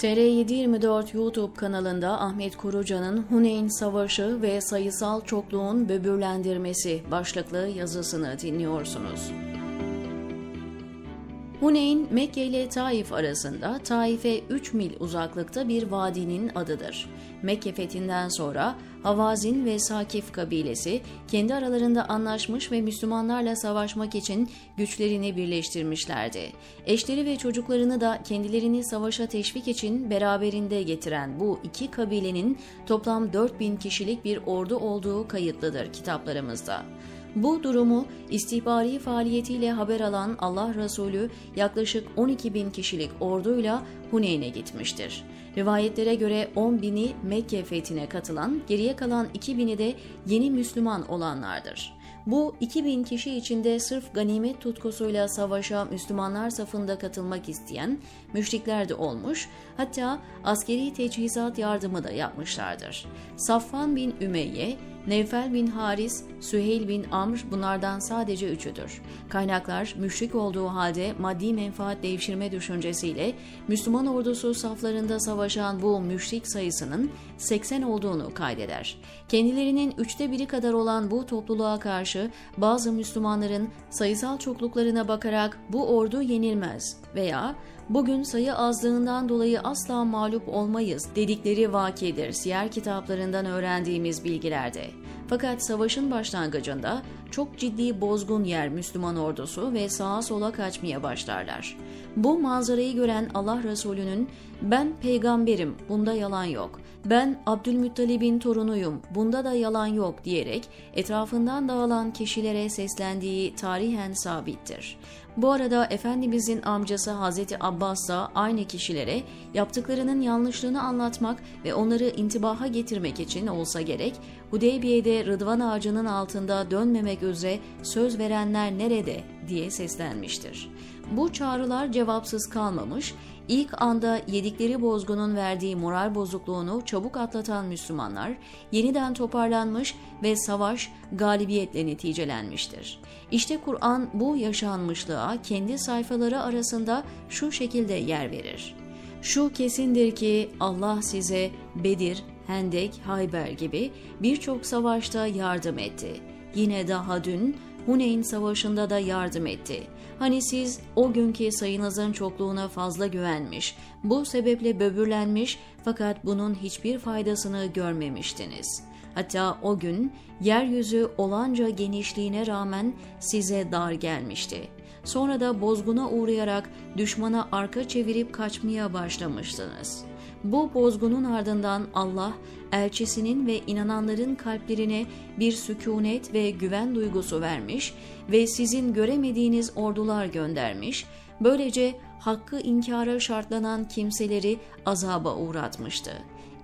TR724 YouTube kanalında Ahmet Kuruca'nın Huneyn Savaşı ve Sayısal Çokluğun Böbürlendirmesi başlıklı yazısını dinliyorsunuz. Huneyn, Mekke ile Taif arasında Taif'e 3 mil uzaklıkta bir vadinin adıdır. Mekke fethinden sonra Havazin ve Sakif kabilesi kendi aralarında anlaşmış ve Müslümanlarla savaşmak için güçlerini birleştirmişlerdi. Eşleri ve çocuklarını da kendilerini savaşa teşvik için beraberinde getiren bu iki kabilenin toplam 4000 kişilik bir ordu olduğu kayıtlıdır kitaplarımızda. Bu durumu istihbari faaliyetiyle haber alan Allah Resulü yaklaşık 12 bin kişilik orduyla Huneyn'e gitmiştir. Rivayetlere göre 10 bini Mekke fethine katılan, geriye kalan 2 bini de yeni Müslüman olanlardır. Bu 2000 kişi içinde sırf ganimet tutkusuyla savaşa Müslümanlar safında katılmak isteyen müşrikler de olmuş, hatta askeri teçhizat yardımı da yapmışlardır. Safvan bin Ümeyye, Nevfel bin Haris, Süheyl bin Amr bunlardan sadece üçüdür. Kaynaklar müşrik olduğu halde maddi menfaat devşirme düşüncesiyle Müslüman ordusu saflarında savaşan bu müşrik sayısının 80 olduğunu kaydeder. Kendilerinin üçte biri kadar olan bu topluluğa karşı bazı Müslümanların sayısal çokluklarına bakarak bu ordu yenilmez veya bugün sayı azlığından dolayı asla mağlup olmayız dedikleri vakidir siyer kitaplarından öğrendiğimiz bilgilerde. Fakat savaşın başlangıcında çok ciddi bozgun yer Müslüman ordusu ve sağa sola kaçmaya başlarlar. Bu manzarayı gören Allah Resulü'nün ben peygamberim bunda yalan yok, ben Abdülmuttalib'in torunuyum bunda da yalan yok diyerek etrafından dağılan kişilere seslendiği tarihen sabittir. Bu arada Efendimizin amcası Hazreti Abbas da aynı kişilere yaptıklarının yanlışlığını anlatmak ve onları intibaha getirmek için olsa gerek, Hudeybiye'de Rıdvan ağacının altında dönmemek üzere söz verenler nerede diye seslenmiştir. Bu çağrılar cevapsız kalmamış, ilk anda yedikleri bozgunun verdiği moral bozukluğunu çabuk atlatan Müslümanlar yeniden toparlanmış ve savaş galibiyetle neticelenmiştir. İşte Kur'an bu yaşanmışlığa kendi sayfaları arasında şu şekilde yer verir. Şu kesindir ki Allah size Bedir, Hendek, Hayber gibi birçok savaşta yardım etti. Yine daha dün Huneyn Savaşı'nda da yardım etti. Hani siz o günkü sayınızın çokluğuna fazla güvenmiş, bu sebeple böbürlenmiş fakat bunun hiçbir faydasını görmemiştiniz. Hatta o gün yeryüzü olanca genişliğine rağmen size dar gelmişti. Sonra da bozguna uğrayarak düşmana arka çevirip kaçmaya başlamıştınız.'' Bu bozgunun ardından Allah elçisinin ve inananların kalplerine bir sükunet ve güven duygusu vermiş ve sizin göremediğiniz ordular göndermiş, böylece hakkı inkara şartlanan kimseleri azaba uğratmıştı.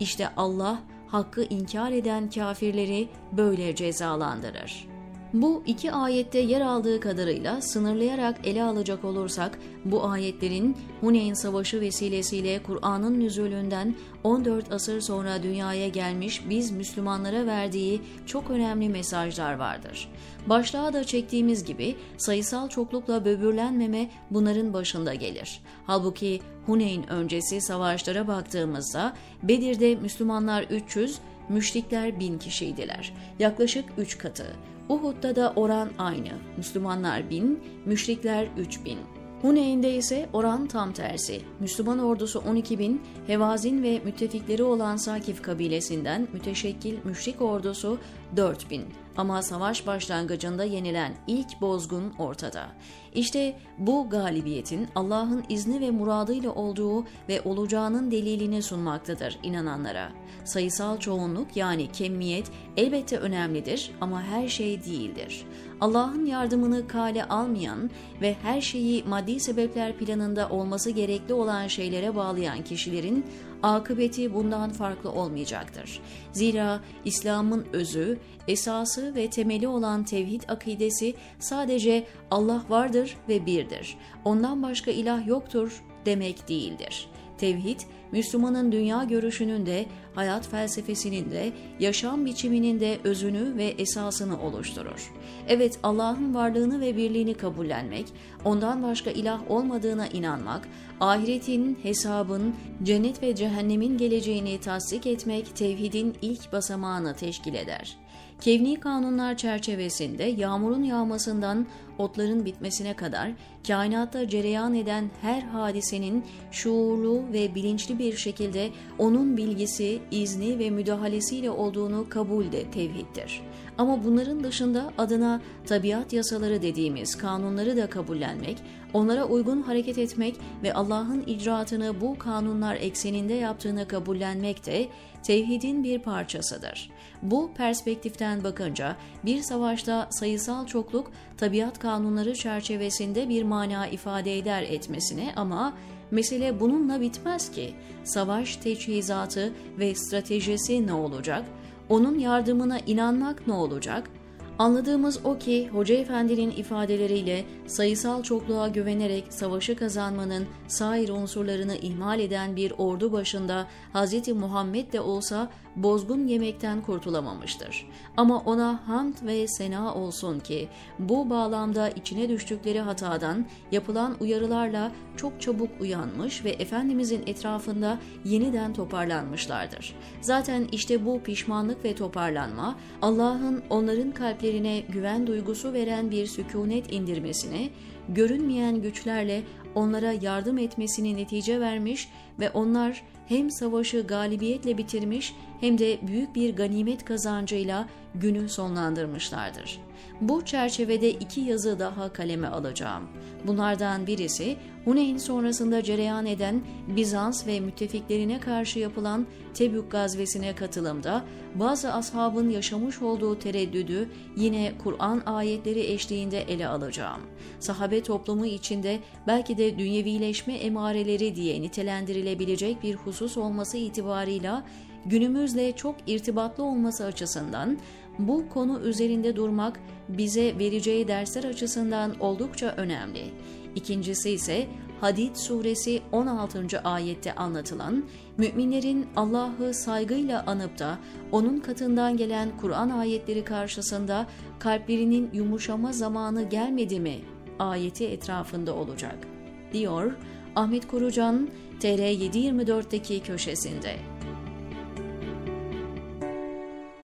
İşte Allah hakkı inkar eden kafirleri böyle cezalandırır.'' Bu iki ayette yer aldığı kadarıyla sınırlayarak ele alacak olursak bu ayetlerin Huneyn Savaşı vesilesiyle Kur'an'ın nüzulünden 14 asır sonra dünyaya gelmiş biz Müslümanlara verdiği çok önemli mesajlar vardır. Başlığa da çektiğimiz gibi sayısal çoklukla böbürlenmeme bunların başında gelir. Halbuki Huneyn öncesi savaşlara baktığımızda Bedir'de Müslümanlar 300, müşrikler 1000 kişiydiler. Yaklaşık 3 katı. Uhud'da da oran aynı. Müslümanlar 1000, müşrikler 3000. Huneyn'de ise oran tam tersi. Müslüman ordusu 12 bin, Hevazin ve müttefikleri olan Sakif kabilesinden müteşekkil müşrik ordusu 4 bin. Ama savaş başlangıcında yenilen ilk bozgun ortada. İşte bu galibiyetin Allah'ın izni ve muradıyla olduğu ve olacağının delilini sunmaktadır inananlara. Sayısal çoğunluk yani kemmiyet elbette önemlidir ama her şey değildir. Allah'ın yardımını kale almayan ve her şeyi maddi sebepler planında olması gerekli olan şeylere bağlayan kişilerin akıbeti bundan farklı olmayacaktır. Zira İslam'ın özü, esası ve temeli olan tevhid akidesi sadece Allah vardır ve birdir. Ondan başka ilah yoktur demek değildir. Tevhid, Müslümanın dünya görüşünün de, hayat felsefesinin de, yaşam biçiminin de özünü ve esasını oluşturur. Evet, Allah'ın varlığını ve birliğini kabullenmek, ondan başka ilah olmadığına inanmak, ahiretin, hesabın, cennet ve cehennemin geleceğini tasdik etmek tevhidin ilk basamağını teşkil eder. Kevni kanunlar çerçevesinde yağmurun yağmasından otların bitmesine kadar kainatta cereyan eden her hadisenin şuurlu ve bilinçli bir şekilde onun bilgisi, izni ve müdahalesiyle olduğunu kabul de tevhiddir. Ama bunların dışında adına tabiat yasaları dediğimiz kanunları da kabullenmek, onlara uygun hareket etmek ve Allah'ın icraatını bu kanunlar ekseninde yaptığını kabullenmek de tevhidin bir parçasıdır. Bu perspektiften bakınca bir savaşta sayısal çokluk tabiat kanunları çerçevesinde bir mana ifade eder etmesine ama mesele bununla bitmez ki. Savaş teçhizatı ve stratejisi ne olacak? Onun yardımına inanmak ne olacak? Anladığımız o ki Hoca Efendi'nin ifadeleriyle sayısal çokluğa güvenerek savaşı kazanmanın sair unsurlarını ihmal eden bir ordu başında Hz. Muhammed de olsa bozgun yemekten kurtulamamıştır. Ama ona hamd ve sena olsun ki bu bağlamda içine düştükleri hatadan yapılan uyarılarla çok çabuk uyanmış ve Efendimizin etrafında yeniden toparlanmışlardır. Zaten işte bu pişmanlık ve toparlanma Allah'ın onların kalplerine güven duygusu veren bir sükunet indirmesine, görünmeyen güçlerle onlara yardım etmesini netice vermiş ve onlar hem savaşı galibiyetle bitirmiş hem de büyük bir ganimet kazancıyla günü sonlandırmışlardır. Bu çerçevede iki yazı daha kaleme alacağım. Bunlardan birisi Huneyn sonrasında cereyan eden Bizans ve müttefiklerine karşı yapılan Tebük gazvesine katılımda bazı ashabın yaşamış olduğu tereddüdü yine Kur'an ayetleri eşliğinde ele alacağım. Sahabe toplumu içinde belki de dünyevileşme emareleri diye nitelendirilebilecek bir husus olması itibarıyla günümüzle çok irtibatlı olması açısından bu konu üzerinde durmak bize vereceği dersler açısından oldukça önemli. İkincisi ise Hadid suresi 16. ayette anlatılan müminlerin Allah'ı saygıyla anıp da onun katından gelen Kur'an ayetleri karşısında kalplerinin yumuşama zamanı gelmedi mi ayeti etrafında olacak diyor Ahmet Korucan TR724'deki köşesinde.